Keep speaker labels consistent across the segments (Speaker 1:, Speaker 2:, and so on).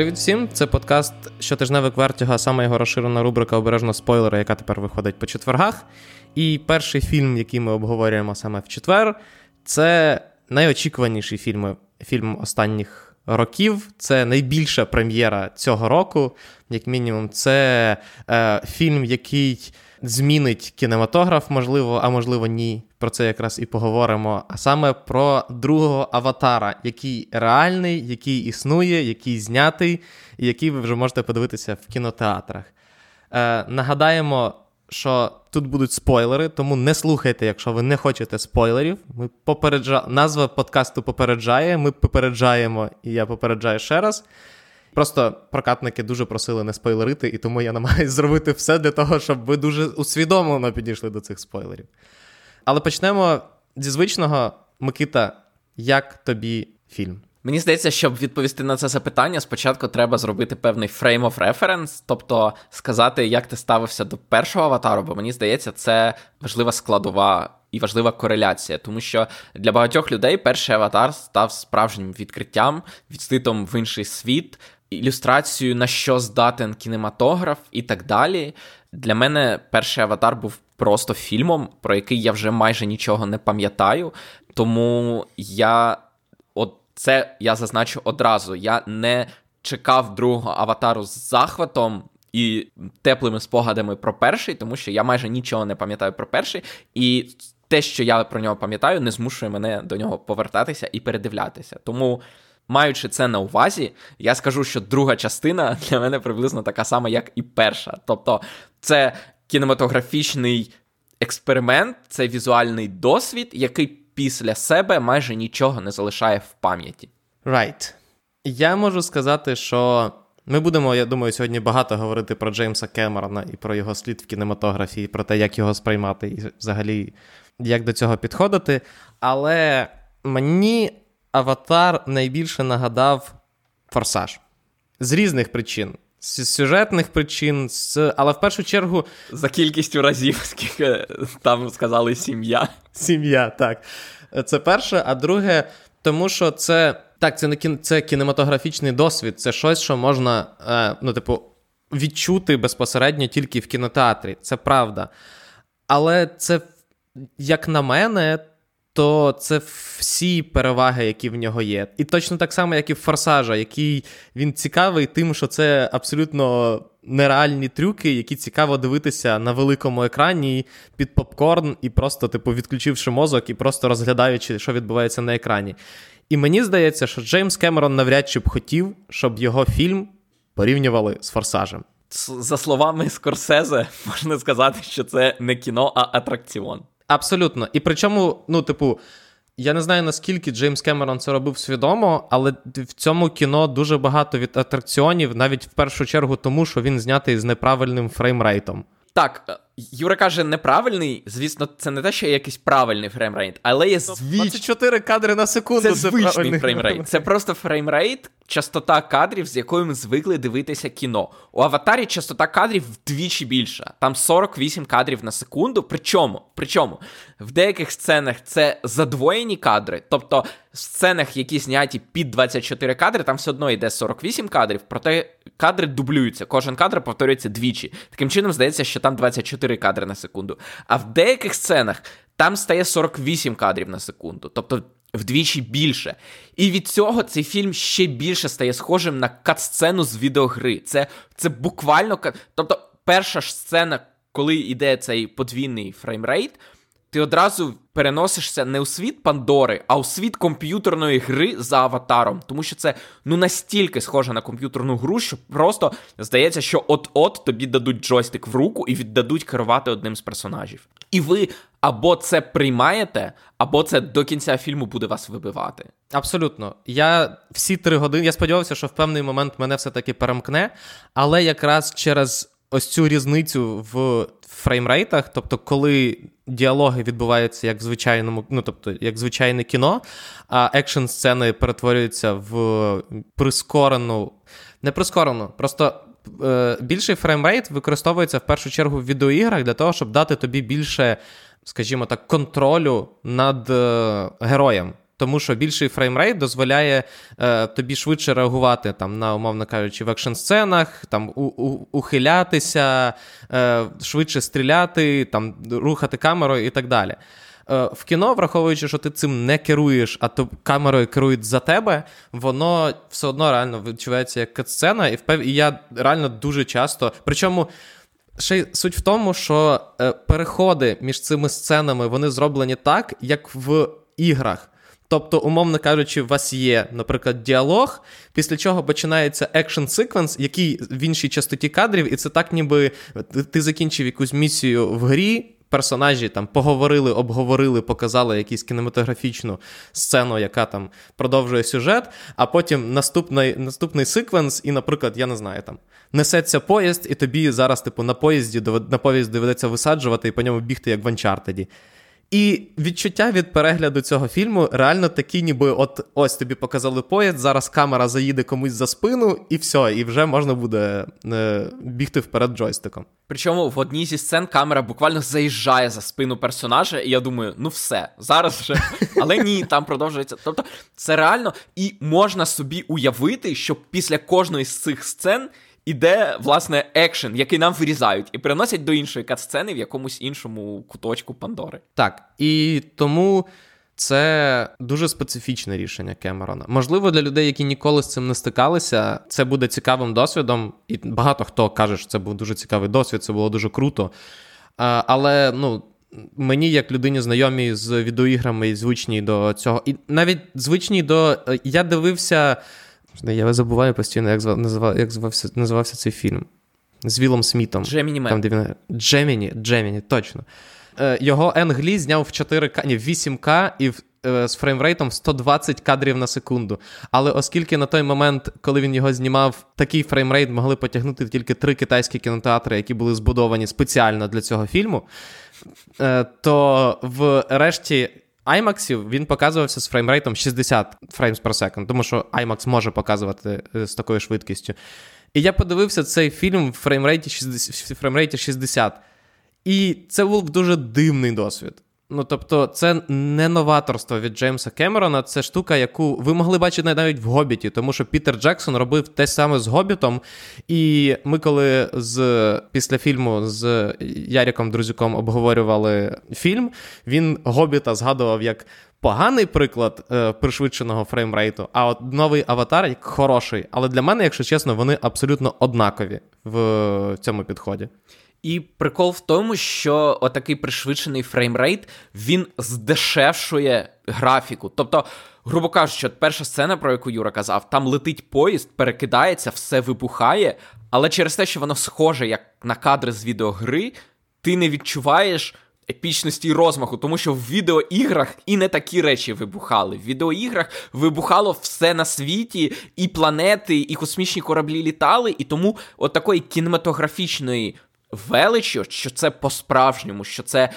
Speaker 1: Привіт всім! Це подкаст щотижневик Вертіга, саме його розширена рубрика Обережно спойлери, яка тепер виходить по четвергах. І перший фільм, який ми обговорюємо саме в четвер, це найочікуваніший фільм, фільм останніх років. Це найбільша прем'єра цього року, як мінімум. Це е, фільм, який змінить кінематограф, можливо, а можливо, ні. Про це якраз і поговоримо. А саме про другого аватара, який реальний, який існує, який знятий, і який ви вже можете подивитися в кінотеатрах. Е, Нагадаємо, що тут будуть спойлери, тому не слухайте, якщо ви не хочете спойлерів. Ми попереджа... Назва подкасту попереджає. Ми попереджаємо, і я попереджаю ще раз. Просто прокатники дуже просили не спойлерити, і тому я намагаюся зробити все для того, щоб ви дуже усвідомлено підійшли до цих спойлерів. Але почнемо зі звичного. Микита, як тобі фільм?
Speaker 2: Мені здається, щоб відповісти на це запитання, спочатку треба зробити певний frame of reference, тобто сказати, як ти ставився до першого аватару, бо мені здається, це важлива складова і важлива кореляція, тому що для багатьох людей перший аватар став справжнім відкриттям, відститом в інший світ, ілюстрацією, на що здатен кінематограф і так далі. Для мене перший аватар був просто фільмом, про який я вже майже нічого не пам'ятаю. Тому я от це я зазначу одразу. Я не чекав другого аватару з захватом. І теплими спогадами про перший, тому що я майже нічого не пам'ятаю про перший, і те, що я про нього пам'ятаю, не змушує мене до нього повертатися і передивлятися. Тому Маючи це на увазі, я скажу, що друга частина для мене приблизно така сама, як і перша. Тобто, це кінематографічний експеримент, це візуальний досвід, який після себе майже нічого не залишає в пам'яті.
Speaker 1: Right. Я можу сказати, що ми будемо, я думаю, сьогодні багато говорити про Джеймса Кемерона і про його слід в кінематографії, про те, як його сприймати, і взагалі як до цього підходити. Але мені Аватар найбільше нагадав форсаж з різних причин. З сюжетних причин, з... але в першу чергу.
Speaker 2: За кількістю разів, скільки там сказали сім'я.
Speaker 1: Сім'я, так. Це перше. А друге, тому що це так, це не кін... це кінематографічний досвід, це щось, що можна, е, ну, типу, відчути безпосередньо тільки в кінотеатрі. Це правда. Але це, як на мене, то це всі переваги, які в нього є. І точно так само, як і в Форсажа, який він цікавий тим, що це абсолютно нереальні трюки, які цікаво дивитися на великому екрані під попкорн, і просто, типу, відключивши мозок і просто розглядаючи, що відбувається на екрані. І мені здається, що Джеймс Кемерон навряд чи б хотів, щоб його фільм порівнювали з Форсажем.
Speaker 2: За словами Скорсезе, можна сказати, що це не кіно, а атракціон.
Speaker 1: Абсолютно. І причому, ну, типу, я не знаю, наскільки Джеймс Кемерон це робив свідомо, але в цьому кіно дуже багато від атракціонів, навіть в першу чергу, тому що він знятий з неправильним фреймрейтом.
Speaker 2: Так, Юра каже, неправильний. Звісно, це не те, що є якийсь правильний фреймрейт, але є звич...
Speaker 1: 24 кадри на секунду.
Speaker 2: Це звичний фреймрейт. Це просто фреймрейт, частота кадрів, з якою ми звикли дивитися кіно. У аватарі частота кадрів вдвічі більша. Там 48 кадрів на секунду. Причому, причому в деяких сценах це задвоєні кадри, тобто сценах, які зняті під 24 кадри, там все одно йде 48 кадрів, проте кадри дублюються. Кожен кадр повторюється двічі. Таким чином, здається, що там 24 кадри на секунду. А в деяких сценах там стає 48 кадрів на секунду. Тобто вдвічі більше. І від цього цей фільм ще більше стає схожим на кат-сцену з відеогри. Це це буквально. Тобто, перша ж сцена, коли йде цей подвійний фреймрейт, ти одразу переносишся не у світ Пандори, а у світ комп'ютерної гри за аватаром. Тому що це ну настільки схоже на комп'ютерну гру, що просто здається, що от-от тобі дадуть джойстик в руку і віддадуть керувати одним з персонажів. І ви або це приймаєте, або це до кінця фільму буде вас вибивати.
Speaker 1: Абсолютно. Я всі три години. Я сподівався, що в певний момент мене все-таки перемкне, але якраз через ось цю різницю в фреймрейтах, тобто, коли діалоги відбуваються як в звичайному, ну тобто, як звичайне кіно, а екшн сцени перетворюються в прискорену, не прискорену, просто. Е, більший фреймрейт використовується в першу чергу в відеоіграх для того, щоб дати тобі більше, скажімо так, контролю над е, героєм. Тому що більший фреймрейт дозволяє е, тобі швидше реагувати там на, умовно кажучи, в екшн-сценах, там у, у, ухилятися, е, швидше стріляти, там рухати камерою і так далі. Е, в кіно, враховуючи, що ти цим не керуєш, а то камерою керують за тебе, воно все одно реально відчувається як катсцена, і впев... і я реально дуже часто. Причому ще й суть в тому, що е, переходи між цими сценами вони зроблені так, як в іграх. Тобто, умовно кажучи, у вас є, наприклад, діалог, після чого починається екшн секвенс, який в іншій частоті кадрів, і це так, ніби ти закінчив якусь місію в грі персонажі там поговорили, обговорили, показали якусь кінематографічну сцену, яка там продовжує сюжет, а потім наступний наступний секвенс, і, наприклад, я не знаю, там несеться поїзд, і тобі зараз, типу, на поїзді на поїзд доведеться висаджувати і по ньому бігти, як в Uncharted. І відчуття від перегляду цього фільму реально такі, ніби от ось тобі показали поїзд, зараз камера заїде комусь за спину, і все, і вже можна буде е, бігти вперед джойстиком.
Speaker 2: Причому в одній зі сцен камера буквально заїжджає за спину персонажа, і я думаю, ну все, зараз вже. Але ні, там продовжується. Тобто, це реально і можна собі уявити, що після кожної з цих сцен іде, власне, екшен, який нам вирізають, і переносять до іншої катсцени в якомусь іншому куточку Пандори.
Speaker 1: Так, і тому. Це дуже специфічне рішення Кемерона. Можливо, для людей, які ніколи з цим не стикалися, це буде цікавим досвідом, і багато хто каже, що це був дуже цікавий досвід, це було дуже круто. Але ну, мені, як людині знайомій з відеоіграми і звичній до цього, і навіть звичній до. Я дивився я забуваю постійно, як називав, як звався, називався цей фільм. З Вілом Смітом.
Speaker 2: Gemini Там,
Speaker 1: де він... Gemini, Gemini, точно. Е, Його Енг Лі зняв в 4К, ні, в 8К і в, е, з фреймрейтом 120 кадрів на секунду. Але оскільки на той момент, коли він його знімав, такий фреймрейт могли потягнути тільки три китайські кінотеатри, які були збудовані спеціально для цього фільму, е, то в решті IMAX він показувався з фреймрейтом 60 frames per second, тому що IMAX може показувати е, з такою швидкістю. І я подивився цей фільм в фреймрейті 60, в фреймрейті 60. І це був дуже дивний досвід. Ну, тобто, це не новаторство від Джеймса Кемерона, це штука, яку ви могли бачити навіть в Гобіті, тому що Пітер Джексон робив те саме з Гобітом. І ми, коли з після фільму з Яріком Друзюком обговорювали фільм, він Гобіта згадував як. Поганий приклад е, пришвидшеного фреймрейту, а от новий аватар як хороший. Але для мене, якщо чесно, вони абсолютно однакові в цьому підході.
Speaker 2: І прикол в тому, що отакий пришвидшений фреймрейт він здешевшує графіку. Тобто, грубо кажучи, от перша сцена, про яку Юра казав, там летить поїзд, перекидається, все вибухає, але через те, що воно схоже як на кадри з відеогри, ти не відчуваєш. Епічності і розмаху, тому що в відеоіграх і не такі речі вибухали. В відеоіграх вибухало все на світі, і планети, і космічні кораблі літали, і тому от такої кінематографічної величю, що це по-справжньому, що це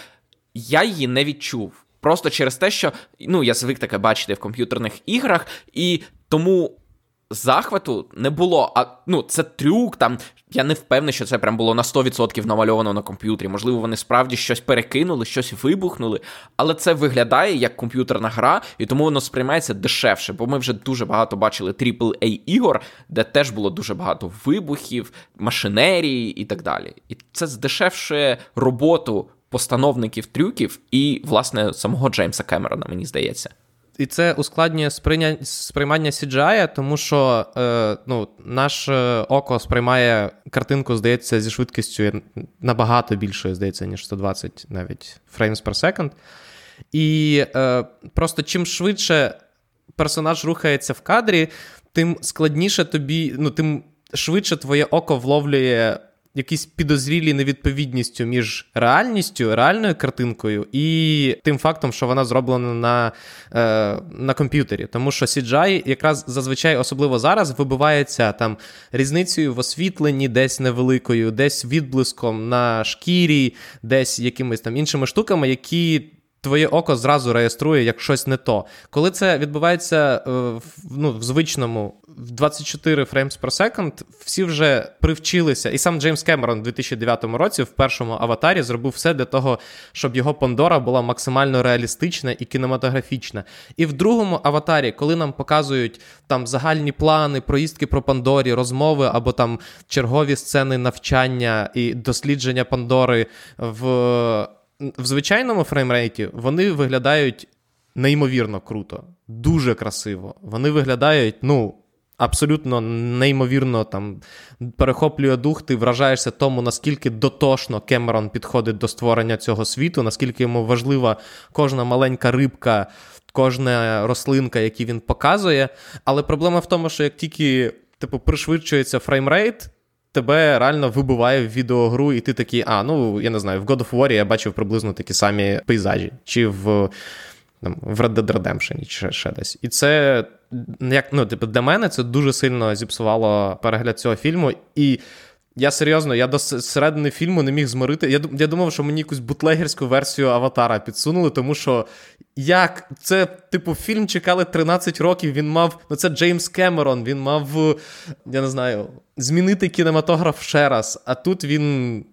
Speaker 2: я її не відчув. Просто через те, що ну, я звик таке бачити в комп'ютерних іграх, і тому захвату не було. А ну, це трюк. Там я не впевнений, що це прям було на 100% намальовано на комп'ютері. Можливо, вони справді щось перекинули, щось вибухнули. Але це виглядає як комп'ютерна гра, і тому воно сприймається дешевше. Бо ми вже дуже багато бачили aaa ігор, де теж було дуже багато вибухів, машинерії і так далі. І це здешевшує роботу постановників трюків і, власне, самого Джеймса Кемерона, мені здається.
Speaker 1: І це ускладнює сприйня... сприймання CGI, тому що е, ну, наше око сприймає картинку, здається, зі швидкістю набагато більшою, здається, ніж 120 навіть frames per second. І е, просто чим швидше персонаж рухається в кадрі, тим складніше тобі, ну, тим швидше твоє око вловлює якісь підозрілі невідповідністю між реальністю, реальною картинкою і тим фактом, що вона зроблена на е, на комп'ютері. Тому що CGI якраз зазвичай, особливо зараз, вибивається там різницею в освітленні, десь невеликою, десь відблиском на шкірі, десь якимись там іншими штуками, які твоє око зразу реєструє як щось не то. Коли це відбувається е, в, ну, в звичному в 24 frames per second, всі вже привчилися, і сам Джеймс Кемерон у 2009 році в першому аватарі зробив все для того, щоб його Пандора була максимально реалістична і кінематографічна. І в другому аватарі, коли нам показують там загальні плани, проїздки про Пандорі, розмови або там чергові сцени навчання і дослідження Пандори в в звичайному фреймрейті вони виглядають неймовірно круто, дуже красиво. Вони виглядають, ну. Абсолютно неймовірно там перехоплює дух, ти вражаєшся тому, наскільки дотошно Кемерон підходить до створення цього світу, наскільки йому важлива кожна маленька рибка, кожна рослинка, які він показує. Але проблема в тому, що як тільки типу, пришвидшується фреймрейт, тебе реально вибиває в відеогру, і ти такий, а, ну я не знаю, в God of War я бачив приблизно такі самі пейзажі, чи в там, в Red Dead Redemption, чи ще десь. І це як ну, типу, для мене це дуже сильно зіпсувало перегляд цього фільму. І я серйозно, я до середини фільму не міг змиритись. Я я думав, що мені якусь бутлегерську версію аватара підсунули, тому що як це, типу, фільм чекали 13 років. Він мав. Ну, це Джеймс Кемерон, він мав, я не знаю, змінити кінематограф ще раз. А тут він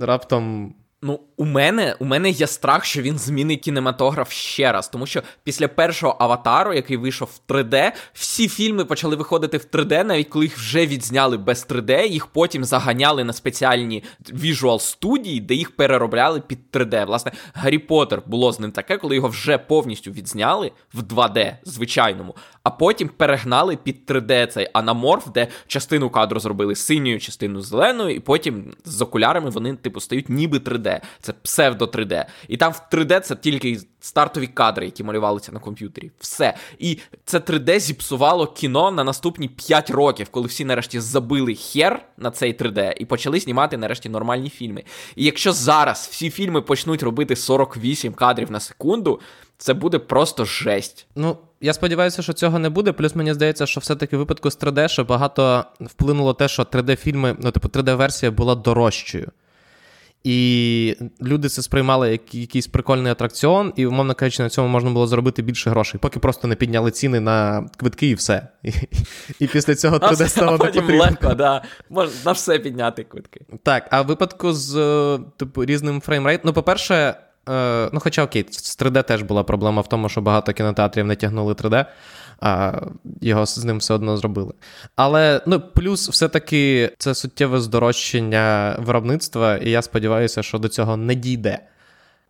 Speaker 1: раптом
Speaker 2: Ну, у мене у мене є страх, що він змінить кінематограф ще раз, тому що після першого аватару, який вийшов в 3D, всі фільми почали виходити в 3D, навіть коли їх вже відзняли без 3D, їх потім заганяли на спеціальні віжуал студії, де їх переробляли під 3D. Власне, Гаррі Поттер було з ним таке, коли його вже повністю відзняли в 2D, звичайному, а потім перегнали під 3D цей анаморф, де частину кадру зробили синьою, частину зеленою, і потім з окулярами вони, типу, стають ніби 3D. Це псевдо 3D. І там в 3D це тільки стартові кадри, які малювалися на комп'ютері. Все. І це 3D зіпсувало кіно на наступні 5 років, коли всі нарешті забили хер на цей 3D і почали знімати нарешті нормальні фільми. І якщо зараз всі фільми почнуть робити 48 кадрів на секунду, це буде просто жесть.
Speaker 1: Ну. Я сподіваюся, що цього не буде. Плюс мені здається, що все-таки в випадку з 3D, що багато вплинуло те, що 3D-фільми, ну, типу, 3D-версія була дорожчою. І люди це сприймали як якийсь прикольний атракціон, і, умовно кажучи, на цьому можна було заробити більше грошей, поки просто не підняли ціни на квитки і все. І, і після цього 3D стало не потрібно.
Speaker 2: легко, да. Можна на все підняти квитки.
Speaker 1: Так, а в випадку з типу, різним фреймрейтом, ну, по-перше, е, ну, хоча окей, з 3D теж була проблема в тому, що багато кінотеатрів не тягнули 3D а його з ним все одно зробили. Але ну, плюс, все-таки це суттєве здорожчання виробництва, і я сподіваюся, що до цього не дійде.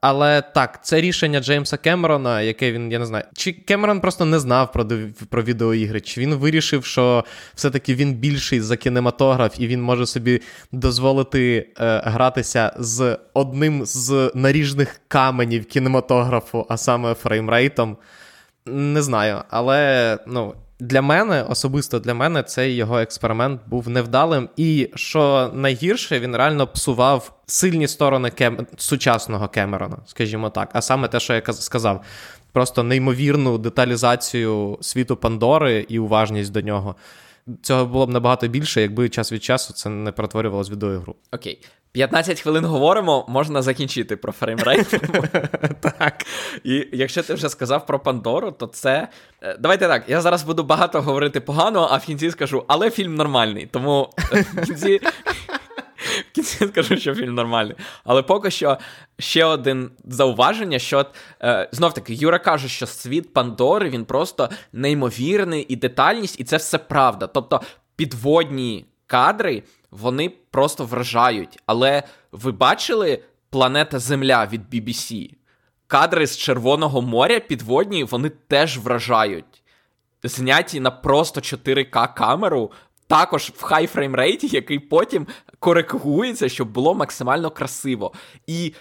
Speaker 1: Але так, це рішення Джеймса Кемерона, яке він, я не знаю, чи Кемерон просто не знав про про відеоігри, чи він вирішив, що все-таки він більший за кінематограф, і він може собі дозволити е, гратися з одним з наріжних каменів кінематографу, а саме фреймрейтом. Не знаю, але ну, для мене, особисто для мене, цей його експеримент був невдалим. І що найгірше, він реально псував сильні сторони кем... сучасного Кемерона, скажімо так. А саме те, що я сказав, просто неймовірну деталізацію світу Пандори і уважність до нього. Цього було б набагато більше, якби час від часу це не перетворювалось в відеоігру.
Speaker 2: Окей. 15 хвилин говоримо, можна закінчити про фреймрейт.
Speaker 1: Так.
Speaker 2: І якщо ти вже сказав про Пандору, то це. Е, давайте так, я зараз буду багато говорити погано, а в кінці скажу, але фільм нормальний. Тому в кінці. В кінці скажу, що фільм нормальний. Але поки що ще один зауваження, що е, знов таки Юра каже, що світ Пандори він просто неймовірний і детальність, і це все правда. Тобто підводні кадри вони просто вражають. Але ви бачили планета Земля від BBC? Кадри з Червоного моря підводні, вони теж вражають. Зняті на просто 4К камеру, також в хай фреймрейті, який потім коректується, щоб було максимально красиво. І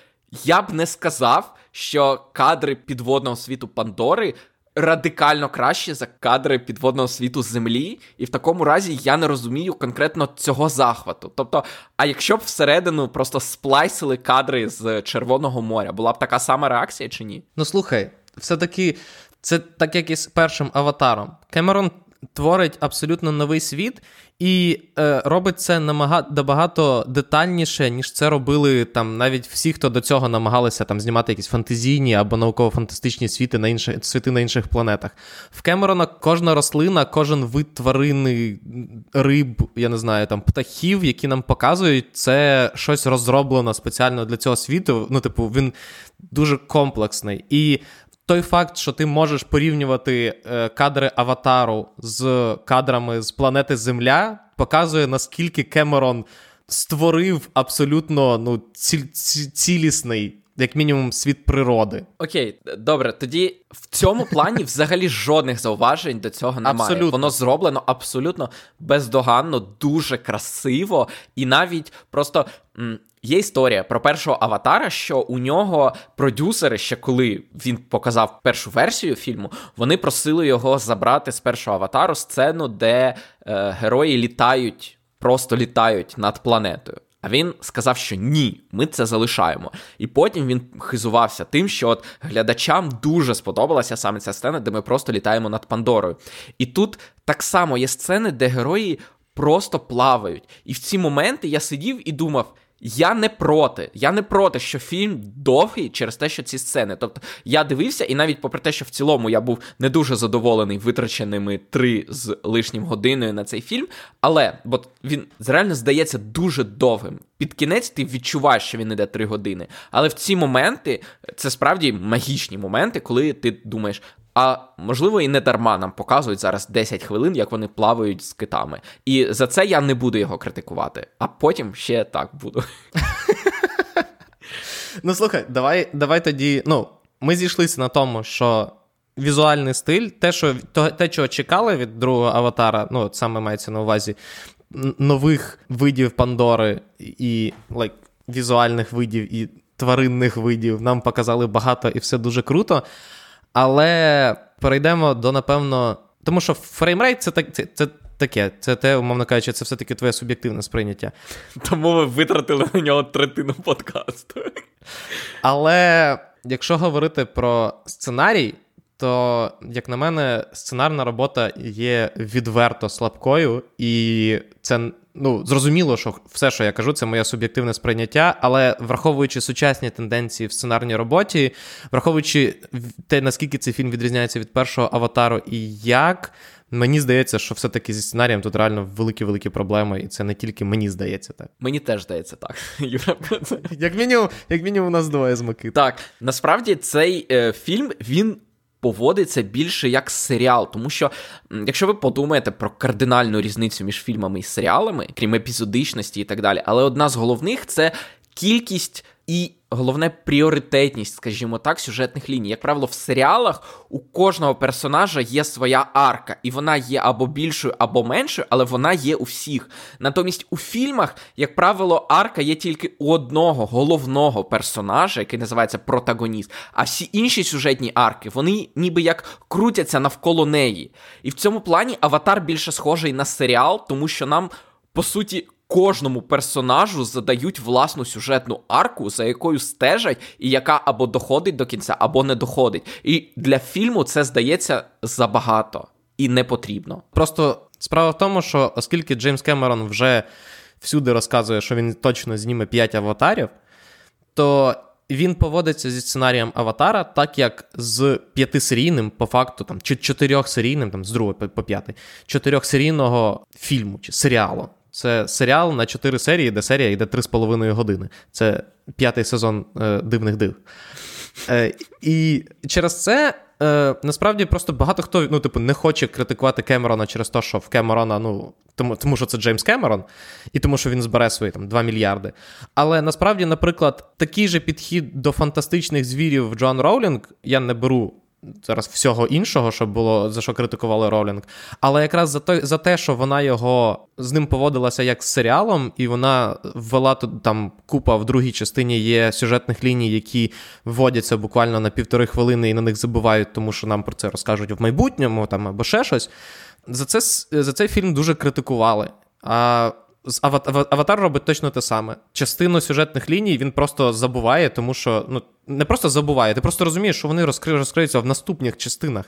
Speaker 2: я б не сказав, що кадри підводного світу Пандори радикально краще за кадри підводного світу землі, і в такому разі я не розумію конкретно цього захвату. Тобто, а якщо б всередину просто сплайсили кадри з Червоного моря, була б така сама реакція чи ні?
Speaker 1: Ну слухай, все-таки це так як і з першим аватаром. Кемерон творить абсолютно новий світ і е, робить це набагато детальніше, ніж це робили там навіть всі, хто до цього намагалися там знімати якісь фантазійні або науково-фантастичні світи на інші, світи на інших планетах. В Кемерона кожна рослина, кожен вид тварини, риб, я не знаю, там птахів, які нам показують, це щось розроблено спеціально для цього світу. Ну, типу, він дуже комплексний. І той факт, що ти можеш порівнювати е, кадри аватару з кадрами з планети Земля, показує наскільки Кемерон створив абсолютно ну, ці, ці, цілісний. Як мінімум, світ природи.
Speaker 2: Окей, добре. Тоді в цьому плані взагалі жодних зауважень до цього немає. Абсолютно. Воно зроблено абсолютно бездоганно, дуже красиво, і навіть просто м, Є історія про першого аватара, що у нього продюсери, ще коли він показав першу версію фільму, вони просили його забрати з першого аватару сцену, де е, герої літають, просто літають над планетою. А він сказав, що ні, ми це залишаємо. І потім він хизувався тим, що от глядачам дуже сподобалася саме ця сцена, де ми просто літаємо над Пандорою. І тут так само є сцени, де герої просто плавають. І в ці моменти я сидів і думав. Я не проти. Я не проти, що фільм довгий через те, що ці сцени. Тобто я дивився, і навіть попри те, що в цілому я був не дуже задоволений витраченими три з лишнім годиною на цей фільм, але бо він реально здається дуже довгим. Під кінець ти відчуваєш, що він іде три години. Але в ці моменти це справді магічні моменти, коли ти думаєш, а можливо, і не дарма нам показують зараз 10 хвилин, як вони плавають з китами. І за це я не буду його критикувати, а потім ще так буду.
Speaker 1: Ну, слухай, давай давай тоді. Ну, ми зійшлися на тому, що візуальний стиль, те, що те, чого чекали від другого аватара, ну, саме мається на увазі нових видів Пандори і like, візуальних видів і тваринних видів, нам показали багато і все дуже круто. Але перейдемо до, напевно, тому що фреймрейт це так. Це, це Таке, це те, умовно кажучи, це все-таки твоє суб'єктивне сприйняття.
Speaker 2: Тому ви витратили на нього третину подкасту.
Speaker 1: Але якщо говорити про сценарій, то, як на мене, сценарна робота є відверто слабкою, і це ну, зрозуміло, що все, що я кажу, це моє суб'єктивне сприйняття, але враховуючи сучасні тенденції в сценарній роботі, враховуючи те, наскільки цей фільм відрізняється від першого аватару і як. Мені здається, що все-таки зі сценарієм тут реально великі-великі проблеми, і це не тільки мені здається так.
Speaker 2: Мені теж здається так.
Speaker 1: Як мінімум, як мінімум, у нас двоє з Микит.
Speaker 2: Так, насправді цей е, фільм він поводиться більше як серіал. Тому що, якщо ви подумаєте про кардинальну різницю між фільмами і серіалами, крім епізодичності і так далі, але одна з головних це кількість і головне пріоритетність, скажімо так, сюжетних ліній. Як правило, в серіалах у кожного персонажа є своя арка, і вона є або більшою, або меншою, але вона є у всіх. Натомість у фільмах, як правило, арка є тільки у одного головного персонажа, який називається протагоніст. А всі інші сюжетні арки, вони ніби як крутяться навколо неї. І в цьому плані аватар більше схожий на серіал, тому що нам. По суті, кожному персонажу задають власну сюжетну арку, за якою стежать, і яка або доходить до кінця, або не доходить. І для фільму це здається забагато і не потрібно.
Speaker 1: Просто справа в тому, що оскільки Джеймс Кемерон вже всюди розказує, що він точно зніме 5 аватарів, то. Він поводиться зі сценарієм Аватара, так як з п'ятисерійним, по факту, там, чи чотирьохсерійним, там, з другого по п'ятий, чотирьохсерійного фільму чи серіалу. Це серіал на 4 серії, де серія йде 3,5 години. Це п'ятий сезон е, дивних див. Е, І через це е, насправді просто багато хто ну, типу, не хоче критикувати Кемерона через те, що в Кемерона, ну, тому, тому що це Джеймс Кемерон, і тому, що він збере свої там 2 мільярди. Але насправді, наприклад, такий же підхід до фантастичних звірів в Роулінг я не беру зараз всього іншого, що було за що критикували Ролінг. Але якраз за той, за те, що вона його з ним поводилася як з серіалом, і вона ввела тут там купа в другій частині є сюжетних ліній, які вводяться буквально на півтори хвилини і на них забувають, тому що нам про це розкажуть в майбутньому там або ще щось. За це за цей фільм дуже критикували. А Аватар робить точно те саме. Частину сюжетних ліній він просто забуває, тому що ну не просто забуває, ти просто розумієш, що вони розкри... розкриються в наступних частинах.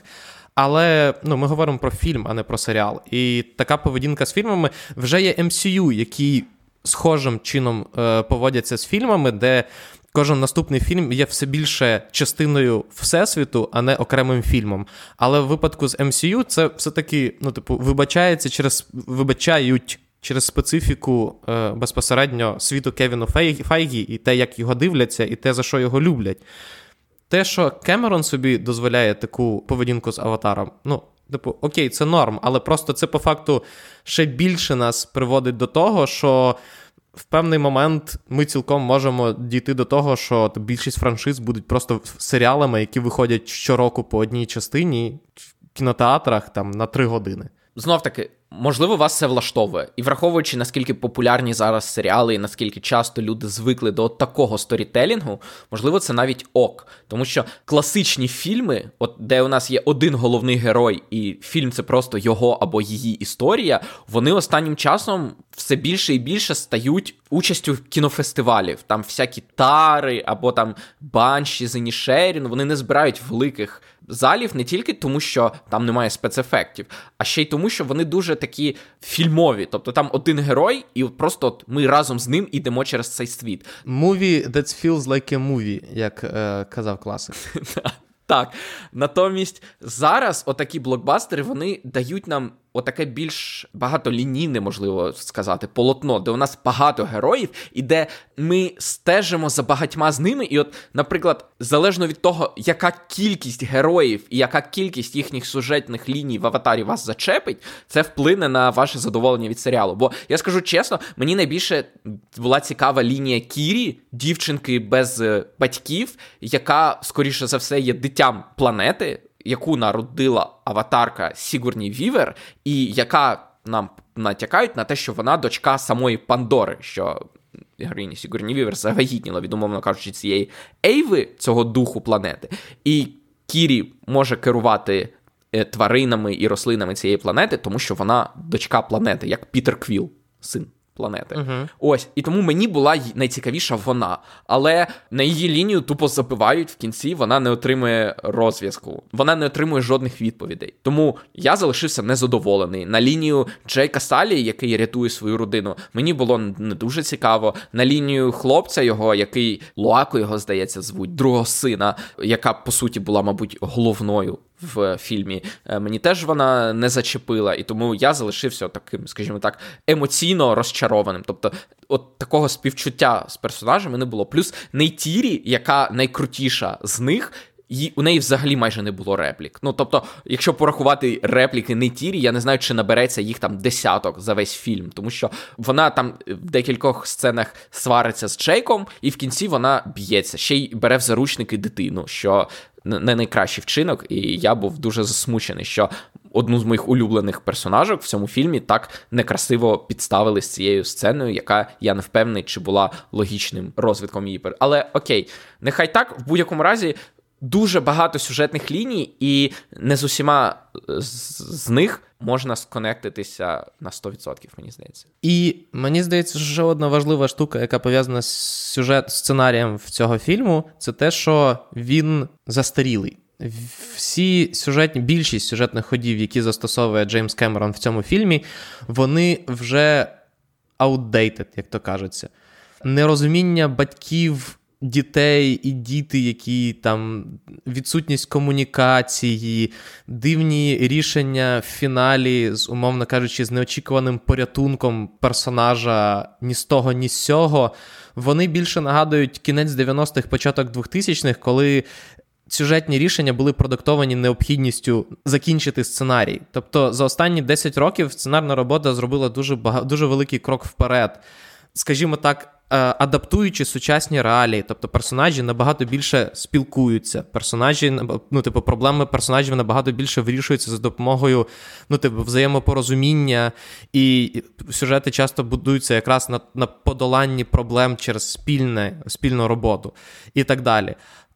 Speaker 1: Але ну, ми говоримо про фільм, а не про серіал. І така поведінка з фільмами вже є MCU, які схожим чином е, поводяться з фільмами, де кожен наступний фільм є все більше частиною всесвіту, а не окремим фільмом. Але в випадку з MCU це все-таки, ну, типу, вибачається через вибачають. Через специфіку е, безпосередньо світу Кевіну Файгі і те, як його дивляться, і те, за що його люблять. Те, що Кемерон собі дозволяє таку поведінку з аватаром, ну, типу, окей, це норм, але просто це по факту ще більше нас приводить до того, що в певний момент ми цілком можемо дійти до того, що більшість франшиз будуть просто серіалами, які виходять щороку по одній частині в кінотеатрах там на три години.
Speaker 2: Знов таки, Можливо, вас це влаштовує, і враховуючи наскільки популярні зараз серіали, і наскільки часто люди звикли до такого сторітелінгу, можливо, це навіть ок. Тому що класичні фільми, от де у нас є один головний герой, і фільм це просто його або її історія, вони останнім часом все більше і більше стають участю кінофестивалів. Там всякі тари або там банші, зенішерін, вони не збирають великих залів не тільки тому, що там немає спецефектів, а ще й тому, що вони дуже такі фільмові. Тобто там один герой, і просто от ми разом з ним ідемо через цей світ.
Speaker 1: Movie that feels like a movie, як е, казав класик.
Speaker 2: Так. Натомість зараз отакі блокбастери вони дають нам отаке більш багатолінійне, можливо сказати, полотно, де у нас багато героїв, і де ми стежимо за багатьма з ними. І, от, наприклад, залежно від того, яка кількість героїв і яка кількість їхніх сюжетних ліній в аватарі вас зачепить, це вплине на ваше задоволення від серіалу. Бо я скажу чесно, мені найбільше була цікава лінія Кірі, дівчинки без е, батьків, яка, скоріше за все, є дитям планети яку народила аватарка Сігурні Вівер, і яка нам натякають на те, що вона дочка самої Пандори, що героїні Сігурні Вівер завагітніла від, умовно кажучи, цієї Ейви, цього духу планети. І Кірі може керувати. Е, тваринами і рослинами цієї планети, тому що вона дочка планети, як Пітер Квіл, син планети. Uh-huh. Ось, і тому мені була найцікавіша вона. Але на її лінію тупо забивають в кінці, вона не отримує розв'язку, вона не отримує жодних відповідей. Тому я залишився незадоволений. На лінію Джейка Салі, який рятує свою родину, мені було не дуже цікаво. На лінію хлопця його, який Ло'ак його здається, звуть другого сина, яка по суті була, мабуть, головною в фільмі. Е, мені теж вона не зачепила, і тому я залишився таким, скажімо так, емоційно розчарованим. Тобто, от такого співчуття з персонажами не було. Плюс Нейтірі, яка найкрутіша з них. І у неї взагалі майже не було реплік. Ну тобто, якщо порахувати репліки Нейтірі, я не знаю, чи набереться їх там десяток за весь фільм, тому що вона там в декількох сценах свариться з Джейком, і в кінці вона б'ється, ще й бере в заручники дитину, що не найкращий вчинок, і я був дуже засмучений, що одну з моїх улюблених персонажок в цьому фільмі так некрасиво підставили з цією сценою, яка я не впевнений, чи була логічним розвитком її. Але окей, нехай так в будь-якому разі. Дуже багато сюжетних ліній, і не з усіма з них можна сконектитися на 100%, мені здається.
Speaker 1: І мені здається, що ще одна важлива штука, яка пов'язана з сюжет сценарієм в цього фільму, це те, що він застарілий. Всі сюжетні, більшість сюжетних ходів, які застосовує Джеймс Кемерон в цьому фільмі, вони вже outdated, як то кажеться. Нерозуміння батьків дітей і діти, які там відсутність комунікації, дивні рішення в фіналі, з, умовно кажучи, з неочікуваним порятунком персонажа ні з того, ні з сього. Вони більше нагадують кінець 90-х, початок 2000-х, коли. Сюжетні рішення були продуктовані необхідністю закінчити сценарій. Тобто за останні 10 років сценарна робота зробила дуже бага... дуже великий крок вперед. Скажімо так, адаптуючи сучасні реалії, тобто персонажі набагато більше спілкуються. Персонажі, ну, типу, проблеми персонажів набагато більше вирішуються за допомогою ну, типу, взаємопорозуміння, і сюжети часто будуються якраз на на подоланні проблем через спільне, спільну роботу і так далі.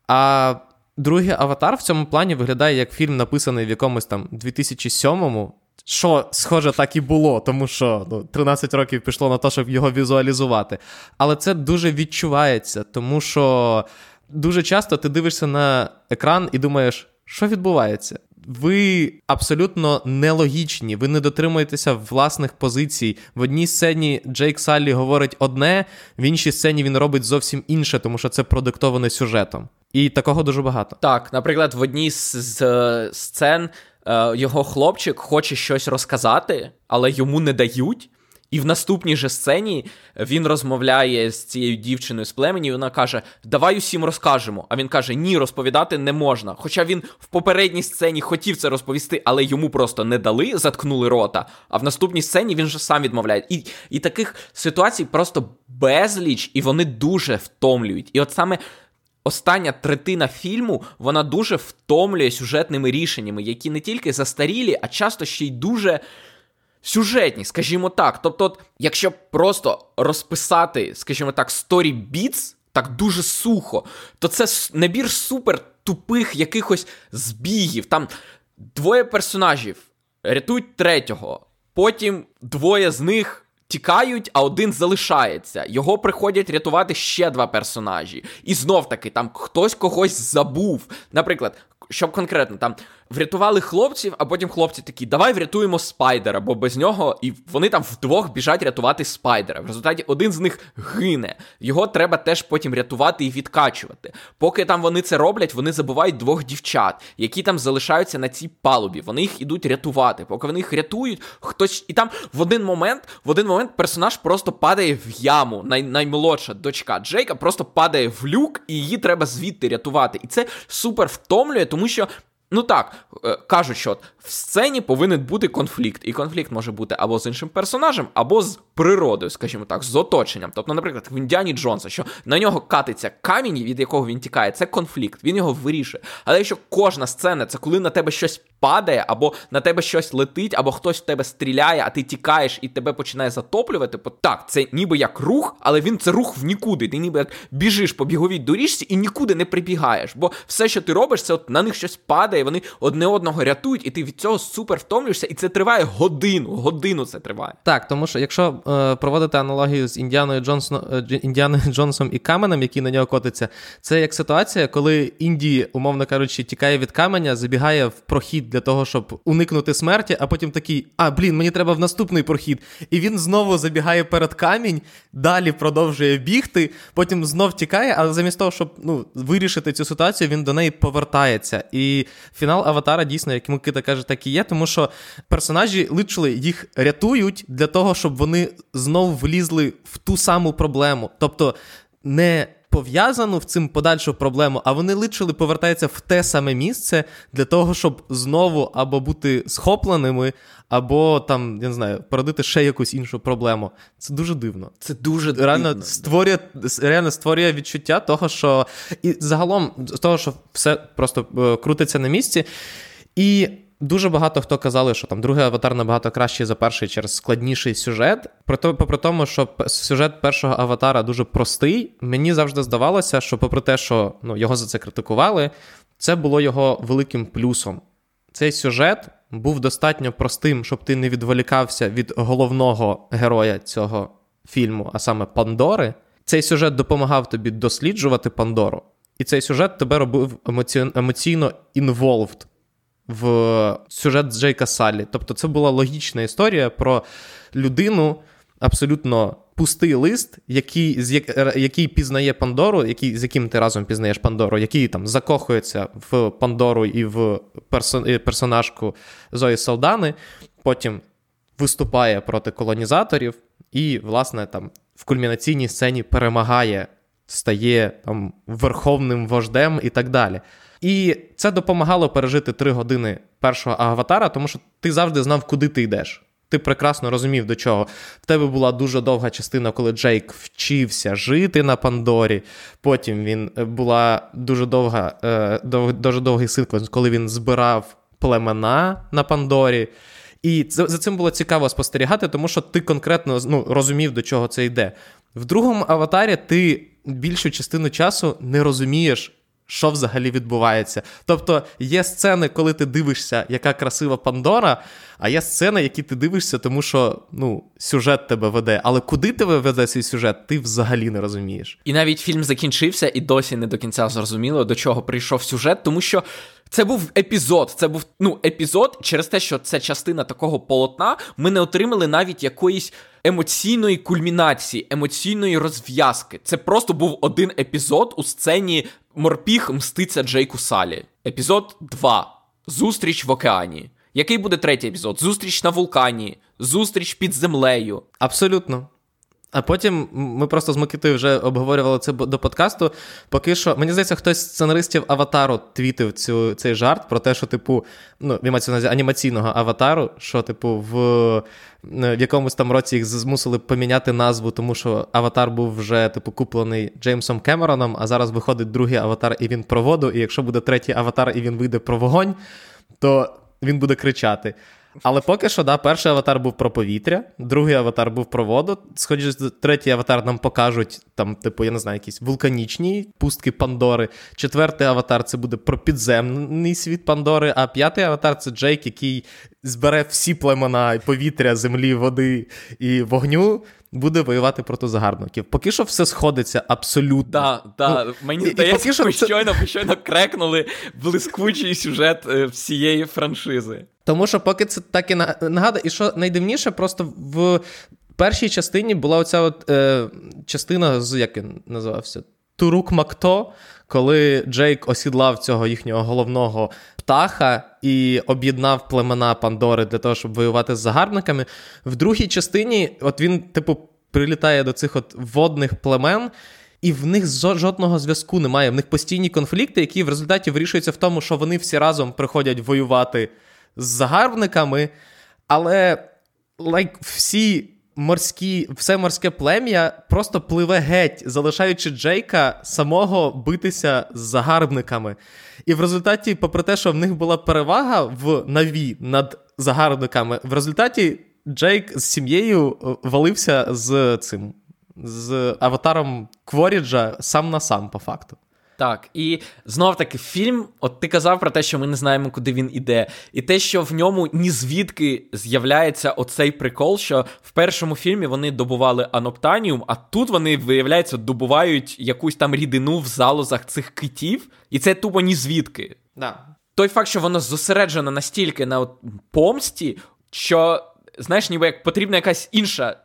Speaker 1: А другий аватар в цьому плані виглядає як фільм, написаний в якомусь там 2007-му що, схоже, так і було, тому що ну, 13 років пішло на те, щоб його візуалізувати. Але це дуже відчувається, тому що дуже часто ти дивишся на екран і думаєш, що відбувається? ви абсолютно нелогічні, ви не дотримуєтеся власних позицій. В одній сцені Джейк Саллі говорить одне, в іншій сцені він робить зовсім інше, тому що це продиктоване сюжетом. І такого дуже багато.
Speaker 2: Так, наприклад, в одній з, з сцен е, його хлопчик хоче щось розказати, але йому не дають. І в наступній же сцені він розмовляє з цією дівчиною з племені, і вона каже: Давай усім розкажемо. А він каже: Ні, розповідати не можна. Хоча він в попередній сцені хотів це розповісти, але йому просто не дали, заткнули рота. А в наступній сцені він же сам відмовляє. І і таких ситуацій просто безліч, і вони дуже втомлюють. І от саме. Остання третина фільму вона дуже втомлює сюжетними рішеннями, які не тільки застарілі, а часто ще й дуже сюжетні, скажімо так. Тобто, якщо просто розписати, скажімо так, story beats, так дуже сухо, то це набір супер тупих якихось збігів. Там двоє персонажів рятують третього, потім двоє з них. Тікають, а один залишається. Його приходять рятувати ще два персонажі. І знов таки, там хтось когось забув. Наприклад, щоб конкретно там врятували хлопців, а потім хлопці такі, давай врятуємо Спайдера, бо без нього і вони там вдвох біжать рятувати Спайдера. В результаті один з них гине. Його треба теж потім рятувати і відкачувати. Поки там вони це роблять, вони забувають двох дівчат, які там залишаються на цій палубі. Вони їх ідуть рятувати. Поки вони їх рятують, хтось і там в один момент, в один момент персонаж просто падає в яму. Най... Наймолодша дочка Джейка просто падає в люк, і її треба звідти рятувати. І це супер втомлює, тому що Ну так, е, кажуть, що в сцені повинен бути конфлікт, і конфлікт може бути або з іншим персонажем, або з природою, скажімо так, з оточенням. Тобто, наприклад, в Індіані Джонса, що на нього катиться камінь, від якого він тікає, це конфлікт, він його вирішує. Але якщо кожна сцена це коли на тебе щось падає, або на тебе щось летить, або хтось в тебе стріляє, а ти тікаєш і тебе починає затоплювати, то так, це ніби як рух, але він це рух в нікуди. Ти ніби як біжиш по біговій доріжці і нікуди не прибігаєш. Бо все, що ти робиш, це от на них щось падає, вони одне одного рятують, і ти від цього супер втомлюєшся, і це триває годину. Годину це триває.
Speaker 1: Так, тому що якщо е, проводити аналогію з Індіаною Джонсон, е, Індіаною Джонсом і каменем, який на нього котиться, це як ситуація, коли Інді, умовно кажучи, тікає від каменя, забігає в прохід для того, щоб уникнути смерті, а потім такий: а блін, мені треба в наступний прохід. І він знову забігає перед камінь, далі продовжує бігти, потім знов тікає, але замість того, щоб ну, вирішити цю ситуацію, він до неї повертається. І фінал Аватара дійсно, як Микита каже, так і є, тому що персонажі личили їх рятують для того, щоб вони знову влізли в ту саму проблему. Тобто не пов'язану в цим подальшу проблему, а вони личили повертаються в те саме місце для того, щоб знову або бути схопленими, або там, я не знаю, породити ще якусь іншу проблему. Це дуже дивно.
Speaker 2: Це дуже
Speaker 1: реально
Speaker 2: дивно.
Speaker 1: створює реально створює відчуття того, що і загалом з того, що все просто е, крутиться на місці. І Дуже багато хто казали, що там другий аватар набагато кращий за перший через складніший сюжет. Проте, попри тому, що сюжет першого аватара дуже простий, мені завжди здавалося, що, попри те, що ну, його за це критикували, це було його великим плюсом. Цей сюжет був достатньо простим, щоб ти не відволікався від головного героя цього фільму, а саме Пандори. Цей сюжет допомагав тобі досліджувати Пандору, і цей сюжет тебе робив емоційно involved в сюжет Джейка Саллі. Тобто, це була логічна історія про людину, абсолютно пустий лист, який з який пізнає Пандору, який, з яким ти разом пізнаєш Пандору, який там закохується в Пандору і в персон, персонажку Зої Салдани, потім виступає проти колонізаторів, і, власне, там в кульмінаційній сцені перемагає, стає там верховним вождем і так далі. І це допомагало пережити три години першого аватара, тому що ти завжди знав, куди ти йдеш. Ти прекрасно розумів, до чого. В тебе була дуже довга частина, коли Джейк вчився жити на Пандорі. Потім він е, була дуже довга, е, дуже довгий секвенс, коли він збирав племена на Пандорі. І за цим було цікаво спостерігати, тому що ти конкретно ну, розумів, до чого це йде. В другому аватарі ти більшу частину часу не розумієш, що взагалі відбувається. Тобто є сцени, коли ти дивишся, яка красива Пандора, а є сцени, які ти дивишся, тому що ну, сюжет тебе веде. Але куди тебе веде цей сюжет, ти взагалі не розумієш.
Speaker 2: І навіть фільм закінчився, і досі не до кінця зрозуміло, до чого прийшов сюжет, тому що. Це був епізод. Це був ну епізод через те, що це частина такого полотна. Ми не отримали навіть якоїсь емоційної кульмінації, емоційної розв'язки. Це просто був один епізод у сцені Морпіг мститься Джейку Салі. Епізод 2. Зустріч в океані. Який буде третій епізод? Зустріч на вулкані, зустріч під землею.
Speaker 1: Абсолютно. А потім ми просто з Микитою вже обговорювали це до подкасту. Поки що, мені здається, хтось з сценаристів аватару твітив цю, цей жарт про те, що, типу, ну, анімаційного аватару, що, типу, в в якомусь там році їх змусили поміняти назву, тому що аватар був вже, типу, куплений Джеймсом Кемероном, а зараз виходить другий аватар, і він про воду. І якщо буде третій аватар, і він вийде про вогонь, то він буде кричати. Але поки що, да, перший аватар був про повітря, другий аватар був про воду. Сходячи, третій аватар нам покажуть, там, типу, я не знаю, якісь вулканічні пустки Пандори. Четвертий аватар це буде про підземний світ Пандори, а п'ятий аватар це Джейк, який збере всі племена повітря, землі, води і вогню. Буде воювати проти загарбників. Поки що все сходиться абсолютно.
Speaker 2: Да, да. Ну, Мені здається, що щойно, це... щойно крекнули блискучий сюжет е, всієї франшизи.
Speaker 1: Тому що поки це так і нагадує, і що найдивніше, просто в першій частині була оця от, е, частина, з як він називався? Турук Макто, коли Джейк осідлав цього їхнього головного птаха і об'єднав племена Пандори для того, щоб воювати з загарбниками. В другій частині, от він, типу, прилітає до цих от водних племен. І в них жодного зв'язку немає. В них постійні конфлікти, які в результаті вирішуються в тому, що вони всі разом приходять воювати з загарбниками, але like, всі морські, все морське плем'я просто пливе геть, залишаючи Джейка самого битися з загарбниками. І в результаті, попри те, що в них була перевага в наві над загарбниками, в результаті Джейк з сім'єю е, валився з цим, з аватаром Кворіджа сам на сам, по факту.
Speaker 2: Так, і знов таки фільм, от ти казав про те, що ми не знаємо, куди він іде, і те, що в ньому ні звідки з'являється оцей прикол, що в першому фільмі вони добували аноптаніум, а тут вони, виявляється, добувають якусь там рідину в залозах цих китів, і це тупо ні звідки.
Speaker 1: Да.
Speaker 2: Той факт, що воно зосереджено настільки на от помсті, що знаєш, ніби як потрібна якась інша.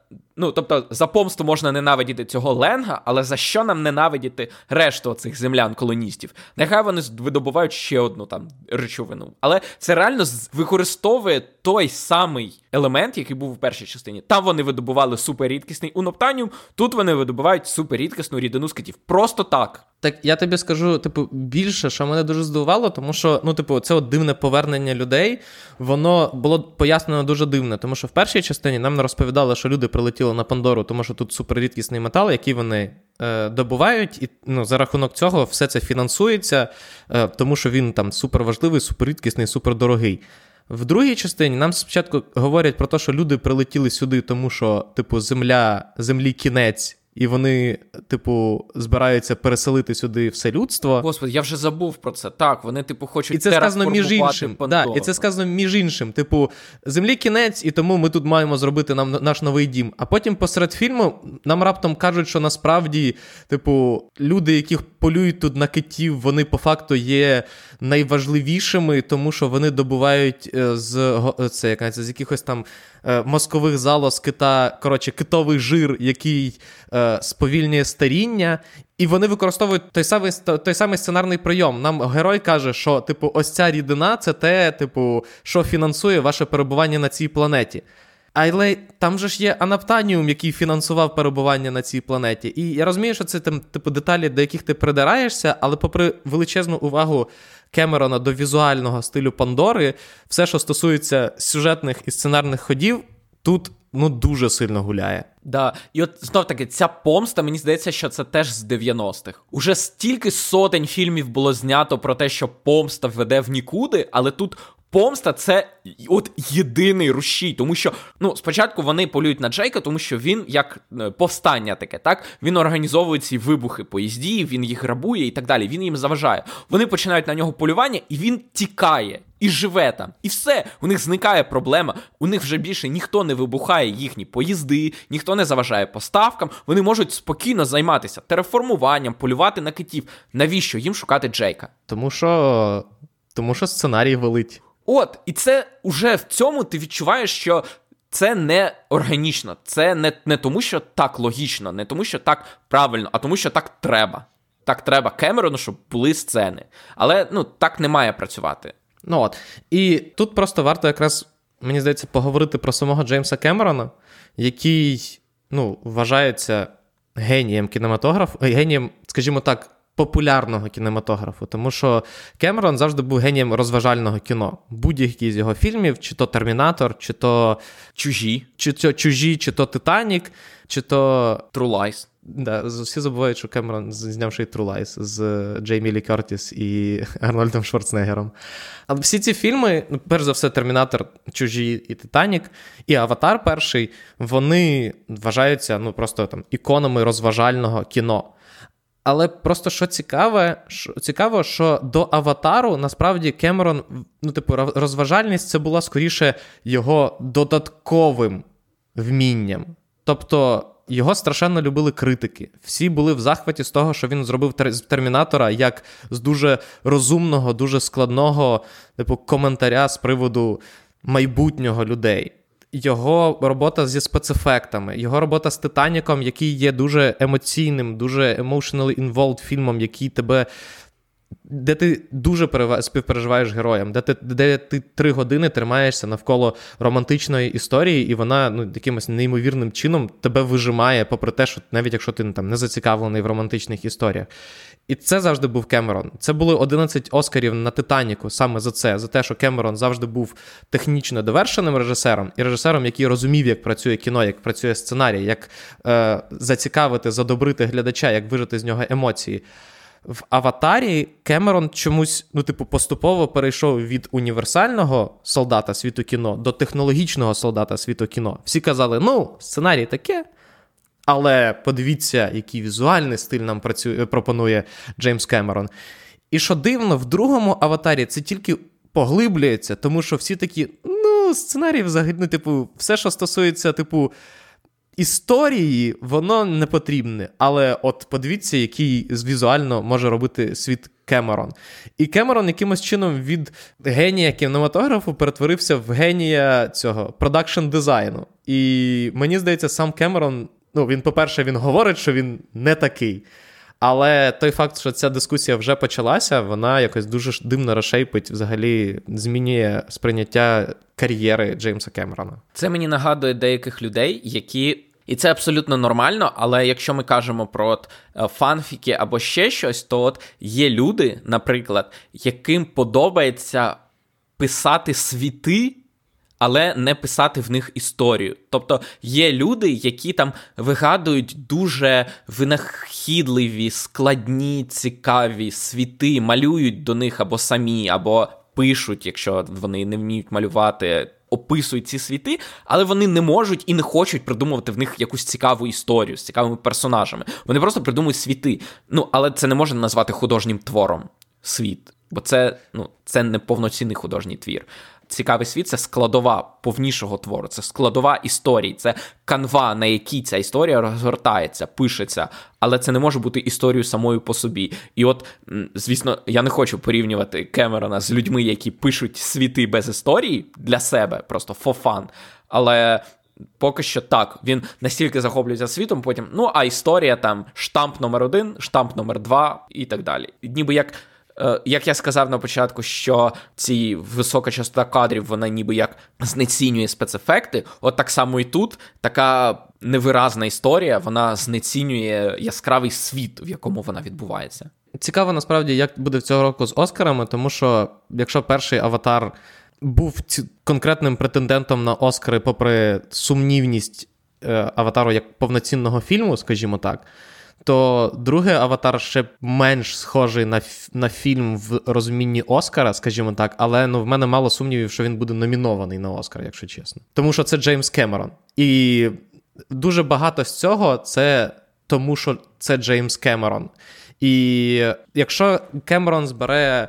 Speaker 2: Ну, тобто, за помсту можна ненавидіти цього ленга, але за що нам ненавидіти решту цих землян-колоністів? Нехай вони видобувають ще одну там речовину. Але це реально використовує той самий елемент, який був у першій частині. Там вони видобували суперрідкісний уноптаніум, тут вони видобувають суперрідкісну рідину з. Просто так.
Speaker 1: Так я тобі скажу, типу, більше, що мене дуже здивувало, тому що, ну, типу, це от дивне повернення людей, воно було пояснено дуже дивне, тому що в першій частині нам розповідали, що люди прилетіли на Пандору, тому що тут суперрідкісний метал, який вони е, добувають, і ну, за рахунок цього все це фінансується, е, тому що він там суперважливий, суперрідкісний, супердорогий. В другій частині нам спочатку говорять про те, що люди прилетіли сюди, тому що, типу, земля, землі кінець, і вони, типу, збираються переселити сюди все людство.
Speaker 2: Господи, я вже забув про це. Так, вони, типу, хочуть
Speaker 1: І це сказано між іншим. Да, І це сказано між іншим. Типу, землі кінець, і тому ми тут маємо зробити нам наш новий дім. А потім посеред фільму нам раптом кажуть, що насправді, типу, люди, яких полюють тут на китів, вони по факту є найважливішими, тому що вони добувають е, з це, як з якихось там е, мозкових залоз кита, коротше, китовий жир, який е, сповільнює старіння. І вони використовують той самий той самий сценарний прийом. Нам герой каже, що типу, ось ця рідина це те, типу, що фінансує ваше перебування на цій планеті. Але там же ж є Анаптаніум, який фінансував перебування на цій планеті. І я розумію, що це там, типу, деталі, до яких ти придираєшся, але попри величезну увагу Кемерона до візуального стилю Пандори, все, що стосується сюжетних і сценарних ходів, тут ну дуже сильно гуляє.
Speaker 2: Да, і от знов таки ця помста, мені здається, що це теж з 90-х. Уже стільки сотень фільмів було знято про те, що помста веде в нікуди, але тут Помста це от єдиний рушій, тому що ну спочатку вони полюють на Джейка, тому що він як е, повстання таке, так він організовує ці вибухи поїздів, він їх грабує і так далі. Він їм заважає. Вони починають на нього полювання, і він тікає і живе там. І все, у них зникає проблема. У них вже більше ніхто не вибухає їхні поїзди, ніхто не заважає поставкам. Вони можуть спокійно займатися тереформуванням, полювати на китів. Навіщо їм шукати Джейка?
Speaker 1: Тому що. Тому що сценарій велить.
Speaker 2: От, і це уже в цьому ти відчуваєш, що це не органічно, це не не тому, що так логічно, не тому, що так правильно, а тому, що так треба. Так треба Кемерону, щоб були сцени. Але ну так не має працювати.
Speaker 1: Ну от. І тут просто варто якраз, мені здається, поговорити про самого Джеймса Кемерона, який ну, вважається генієм кінематографу, генієм, скажімо так, популярного кінематографу, тому що Кемерон завжди був генієм розважального кіно. Будь-який з його фільмів, чи то Термінатор, чи то
Speaker 2: чужі,
Speaker 1: чи то чужі, чи то Титанік, чи то
Speaker 2: True Lies.
Speaker 1: Да, Всі забувають, що Кемерон знявши True Lies з Джеймі Лі Кертіс і Арнольдом Шварценеггером. Але всі ці фільми, ну, перш за все, Термінатор, Чужі і Титанік, і Аватар перший, вони вважаються ну, просто там іконами розважального кіно. Але просто що цікаве, що цікаво, що до Аватару насправді Кемерон, ну, типу, розважальність це була скоріше його додатковим вмінням. Тобто. Його страшенно любили критики. Всі були в захваті з того, що він зробив з термінатора як з дуже розумного, дуже складного типу, коментаря з приводу майбутнього людей його робота зі спецефектами, його робота з Титаніком, який є дуже емоційним, дуже emotionally involved фільмом, який тебе. Де ти дуже співпереживаєш героям, де ти де ти три години тримаєшся навколо романтичної історії, і вона ну, якимось неймовірним чином тебе вижимає, попри те, що навіть якщо ти там не зацікавлений в романтичних історіях. І це завжди був Кемерон. Це були 11 Оскарів на Титаніку саме за це, за те, що Кемерон завжди був технічно довершеним режисером і режисером, який розумів, як працює кіно, як працює сценарій, як е, зацікавити, задобрити глядача, як вижити з нього емоції. В Аватарі Кемерон чомусь, ну, типу, поступово перейшов від універсального солдата світу кіно до технологічного солдата світу кіно. Всі казали, ну, сценарій таке. Але подивіться, який візуальний стиль нам працює, пропонує Джеймс Кемерон. І що дивно, в другому аватарі це тільки поглиблюється, тому що всі такі, ну, сценарій взагалі, ну, типу, все, що стосується, типу, історії, воно не потрібне. Але от подивіться, який візуально може робити світ Кемерон. І Кемерон якимось чином від генія кінематографу перетворився в генія цього продакшн дизайну. І мені здається, сам Кемерон ну, він, по-перше, він говорить, що він не такий. Але той факт, що ця дискусія вже почалася, вона якось дуже дивно розшейпить, взагалі змінює сприйняття кар'єри Джеймса Кемерона.
Speaker 2: Це мені нагадує деяких людей, які. І це абсолютно нормально, але якщо ми кажемо про от е, фанфіки або ще щось, то от є люди, наприклад, яким подобається писати світи але не писати в них історію. Тобто є люди, які там вигадують дуже винахідливі, складні, цікаві світи, малюють до них або самі, або пишуть, якщо вони не вміють малювати. Описують ці світи, але вони не можуть і не хочуть придумувати в них якусь цікаву історію з цікавими персонажами. Вони просто придумують світи. Ну, але це не можна назвати художнім твором світ, бо це ну, це не повноцінний художній твір цікавий світ це складова повнішого твору, це складова історії, це канва, на якій ця історія розгортається, пишеться, але це не може бути історією самою по собі. І от, звісно, я не хочу порівнювати Кемерона з людьми, які пишуть світи без історії для себе, просто for fun. Але. Поки що так, він настільки захоплюється світом, потім, ну, а історія там штамп номер один, штамп номер два і так далі. Ніби як як я сказав на початку, що ці висока частота кадрів, вона ніби як знецінює спецефекти, от так само і тут така невиразна історія, вона знецінює яскравий світ, в якому вона відбувається.
Speaker 1: Цікаво насправді, як буде цього року з Оскарами, тому що якщо перший аватар був ці... конкретним претендентом на Оскари, попри сумнівність е, аватару як повноцінного фільму, скажімо так то другий аватар ще менш схожий на на фільм в розумінні Оскара, скажімо так, але ну, в мене мало сумнівів, що він буде номінований на Оскар, якщо чесно. Тому що це Джеймс Кемерон. І дуже багато з цього це тому, що це Джеймс Кемерон. І якщо Кемерон збере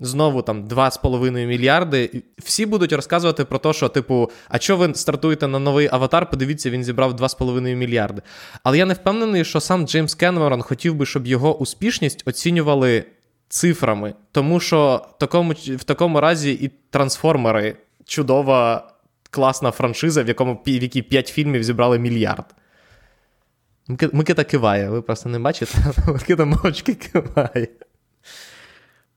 Speaker 1: знову там 2,5 мільярди. Всі будуть розказувати про те, що, типу, а що ви стартуєте на новий аватар? Подивіться, він зібрав 2,5 мільярди. Але я не впевнений, що сам Джеймс Кенмерон хотів би, щоб його успішність оцінювали цифрами. Тому що такому, в такому разі і трансформери чудова, класна франшиза, в якому в якій 5 фільмів зібрали мільярд. Микита киває, ви просто не бачите, Микита мовчки киває.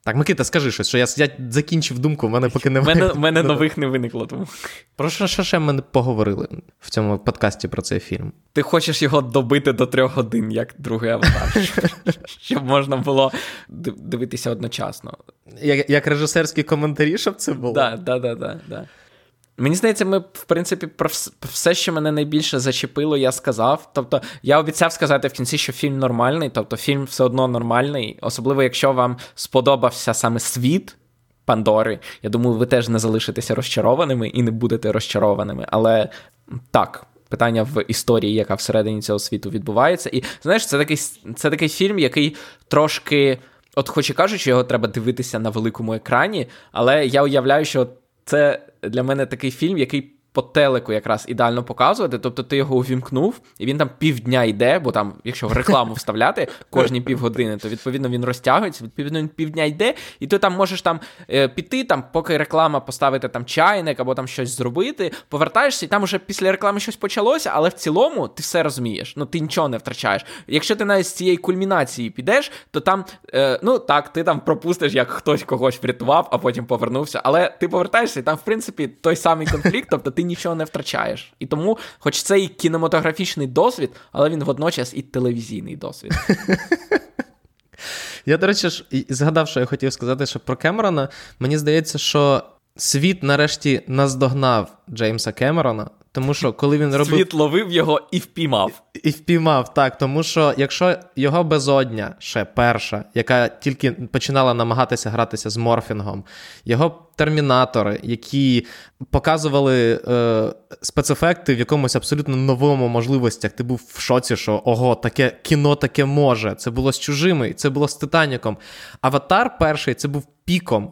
Speaker 1: Так, Микита, скажи щось, що я я закінчив думку, в мене поки немає.
Speaker 2: мене, мене нових не виникло. тому.
Speaker 1: Про що ще, ще ми поговорили в цьому подкасті про цей фільм?
Speaker 2: Ти хочеш його добити до трьох годин, як другий аватар, щоб можна було дивитися одночасно.
Speaker 1: Як як режисерські коментарі, щоб це було?
Speaker 2: Так, так, так, так. Мені здається, ми, в принципі, про все, що мене найбільше зачепило, я сказав. Тобто, я обіцяв сказати в кінці, що фільм нормальний, тобто фільм все одно нормальний, особливо, якщо вам сподобався саме світ Пандори. Я думаю, ви теж не залишитеся розчарованими і не будете розчарованими. Але так. Питання в історії, яка всередині цього світу відбувається. І знаєш, це такий це такий фільм, який трошки, от, хоч і кажуть, що його треба дивитися на великому екрані, але я уявляю, що це для мене такий фільм, який по телеку якраз ідеально показувати. Тобто ти його увімкнув, і він там півдня йде, бо там, якщо рекламу вставляти кожні півгодини, то відповідно він розтягується, відповідно, він півдня йде, і ти там можеш там е, піти, там, поки реклама поставити там чайник або там щось зробити, повертаєшся, і там уже після реклами щось почалося, але в цілому ти все розумієш. Ну ти нічого не втрачаєш. Якщо ти навіть з цієї кульмінації підеш, то там, е, ну так, ти там пропустиш, як хтось когось врятував, а потім повернувся. Але ти повертаєшся, і там, в принципі, той самий конфлікт, тобто ти нічого не втрачаєш. І тому, хоч це і кінематографічний досвід, але він водночас і телевізійний досвід.
Speaker 1: Я, до речі, ж згадав, що я хотів сказати, що про Кемерона. Мені здається, що світ нарешті наздогнав Джеймса Кемерона. Тому що коли він робив.
Speaker 2: Світ ловив його і впіймав.
Speaker 1: І впіймав, так. Тому що якщо його безодня, ще перша, яка тільки починала намагатися гратися з морфінгом, його термінатори, які показували е, спецефекти в якомусь абсолютно новому можливостях, ти був в шоці, що ого, таке кіно таке може. Це було з чужими, це було з Титаніком. Аватар перший це був піком.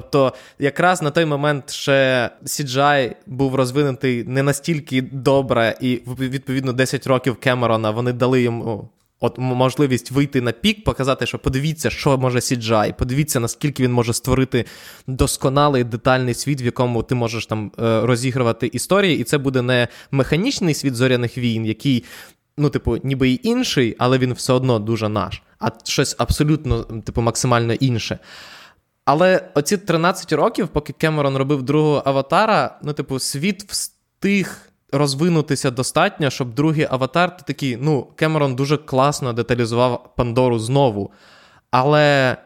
Speaker 1: Тобто, якраз на той момент ще CGI був розвинутий не настільки добре, і відповідно 10 років Кемерона вони дали йому. От можливість вийти на пік, показати, що подивіться, що може CGI, подивіться, наскільки він може створити досконалий детальний світ, в якому ти можеш там е, розігрувати історії, і це буде не механічний світ зоряних війн, який, ну, типу, ніби й інший, але він все одно дуже наш, а щось абсолютно, типу, максимально інше. Але оці 13 років, поки Кемерон робив другого аватара, ну, типу, світ встиг розвинутися достатньо, щоб другий аватар, ти такий, ну, Кемерон дуже класно деталізував Пандору знову. Але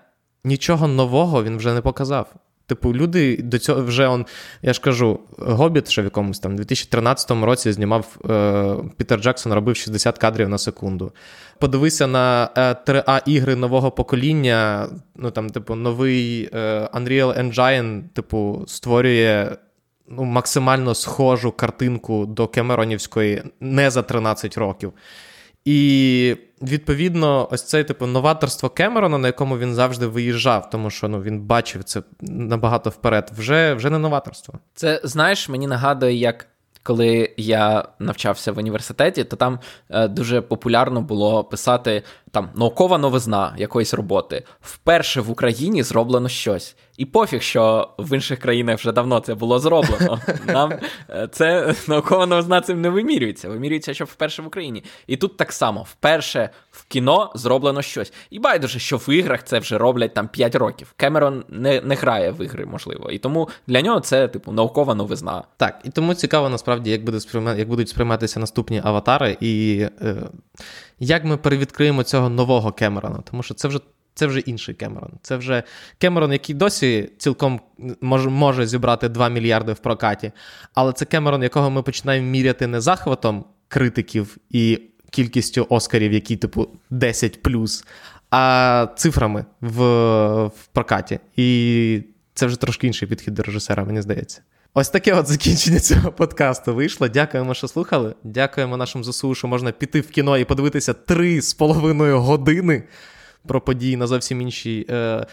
Speaker 1: нічого нового він вже не показав. Типу, люди до цього вже он, я ж кажу, Гобіт ще в якомусь там 2013 році знімав е, Пітер Джексон, робив 60 кадрів на секунду. Подивися на 3А е, ігри нового покоління. Ну там, типу, новий е, Unreal Engine, типу, створює ну, максимально схожу картинку до Кемеронівської не за 13 років. І відповідно, ось це типу новаторство Кемерона, на якому він завжди виїжджав, тому що ну він бачив це набагато вперед. Вже вже не новаторство.
Speaker 2: Це знаєш, мені нагадує, як коли я навчався в університеті, то там е, дуже популярно було писати там наукова новизна якоїсь роботи. Вперше в Україні зроблено щось. І пофіг, що в інших країнах вже давно це було зроблено. Нам е, це наукова новизна цим не вимірюється. Вимірюється, що вперше в Україні. І тут так само, вперше в кіно зроблено щось. І байдуже, що в іграх це вже роблять там 5 років. Кемерон не не грає в ігри, можливо. І тому для нього це, типу, наукова новизна.
Speaker 1: Так, і тому цікаво насправді, як буде сприйма... як будуть сприйматися наступні аватари, і е, як ми перевідкриємо цього нового Кемерона, тому що це вже це вже інший Кемерон. Це вже Кемерон, який досі цілком може може зібрати 2 мільярди в прокаті. Але це Кемерон, якого ми починаємо міряти не захватом критиків і кількістю Оскарів, які, типу, 10 плюс, а цифрами в, в прокаті. І це вже трошки інший підхід до режисера, мені здається. Ось таке от закінчення цього подкасту вийшло. Дякуємо, що слухали. Дякуємо нашим ЗСУ, що можна піти в кіно і подивитися три з половиною години про події на зовсім іншій е,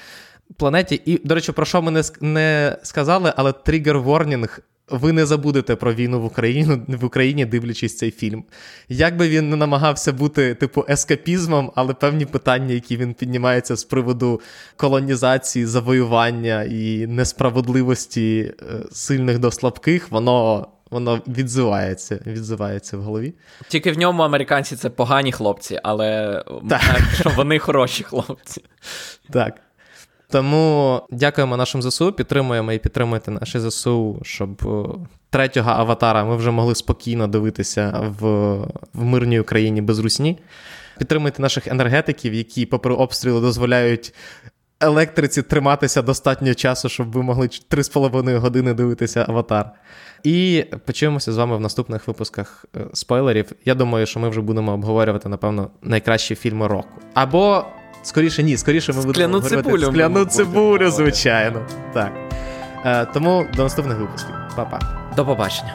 Speaker 1: планеті. І, до речі, про що ми не, не сказали, але тригер ворнінг ви не забудете про війну в Україні, в Україні, дивлячись цей фільм. Як би він не намагався бути, типу, ескапізмом, але певні питання, які він піднімається з приводу колонізації, завоювання і несправедливості е, сильних до слабких, воно. Воно відзивається відзивається в голові.
Speaker 2: Тільки в ньому американці це погані хлопці, але так. що вони хороші хлопці.
Speaker 1: Так. Тому дякуємо нашим ЗСУ, підтримуємо і підтримуйте наші ЗСУ, щоб е, третього аватара ми вже могли спокійно дивитися в, в мирній Україні без русні. Підтримуйте наших енергетиків, які, попри обстріли, дозволяють електриці триматися достатньо часу, щоб ви могли 3,5 години дивитися аватар. І почуємося з вами в наступних випусках е, спойлерів. Я думаю, що ми вже будемо обговорювати, напевно, найкращі фільми року. Або Скоріше ні, скоріше ми
Speaker 2: будемо
Speaker 1: цибулю. Скляну цибулю, звичайно. Так. Е, Тому до наступних випусків. Па-па.
Speaker 2: До побачення.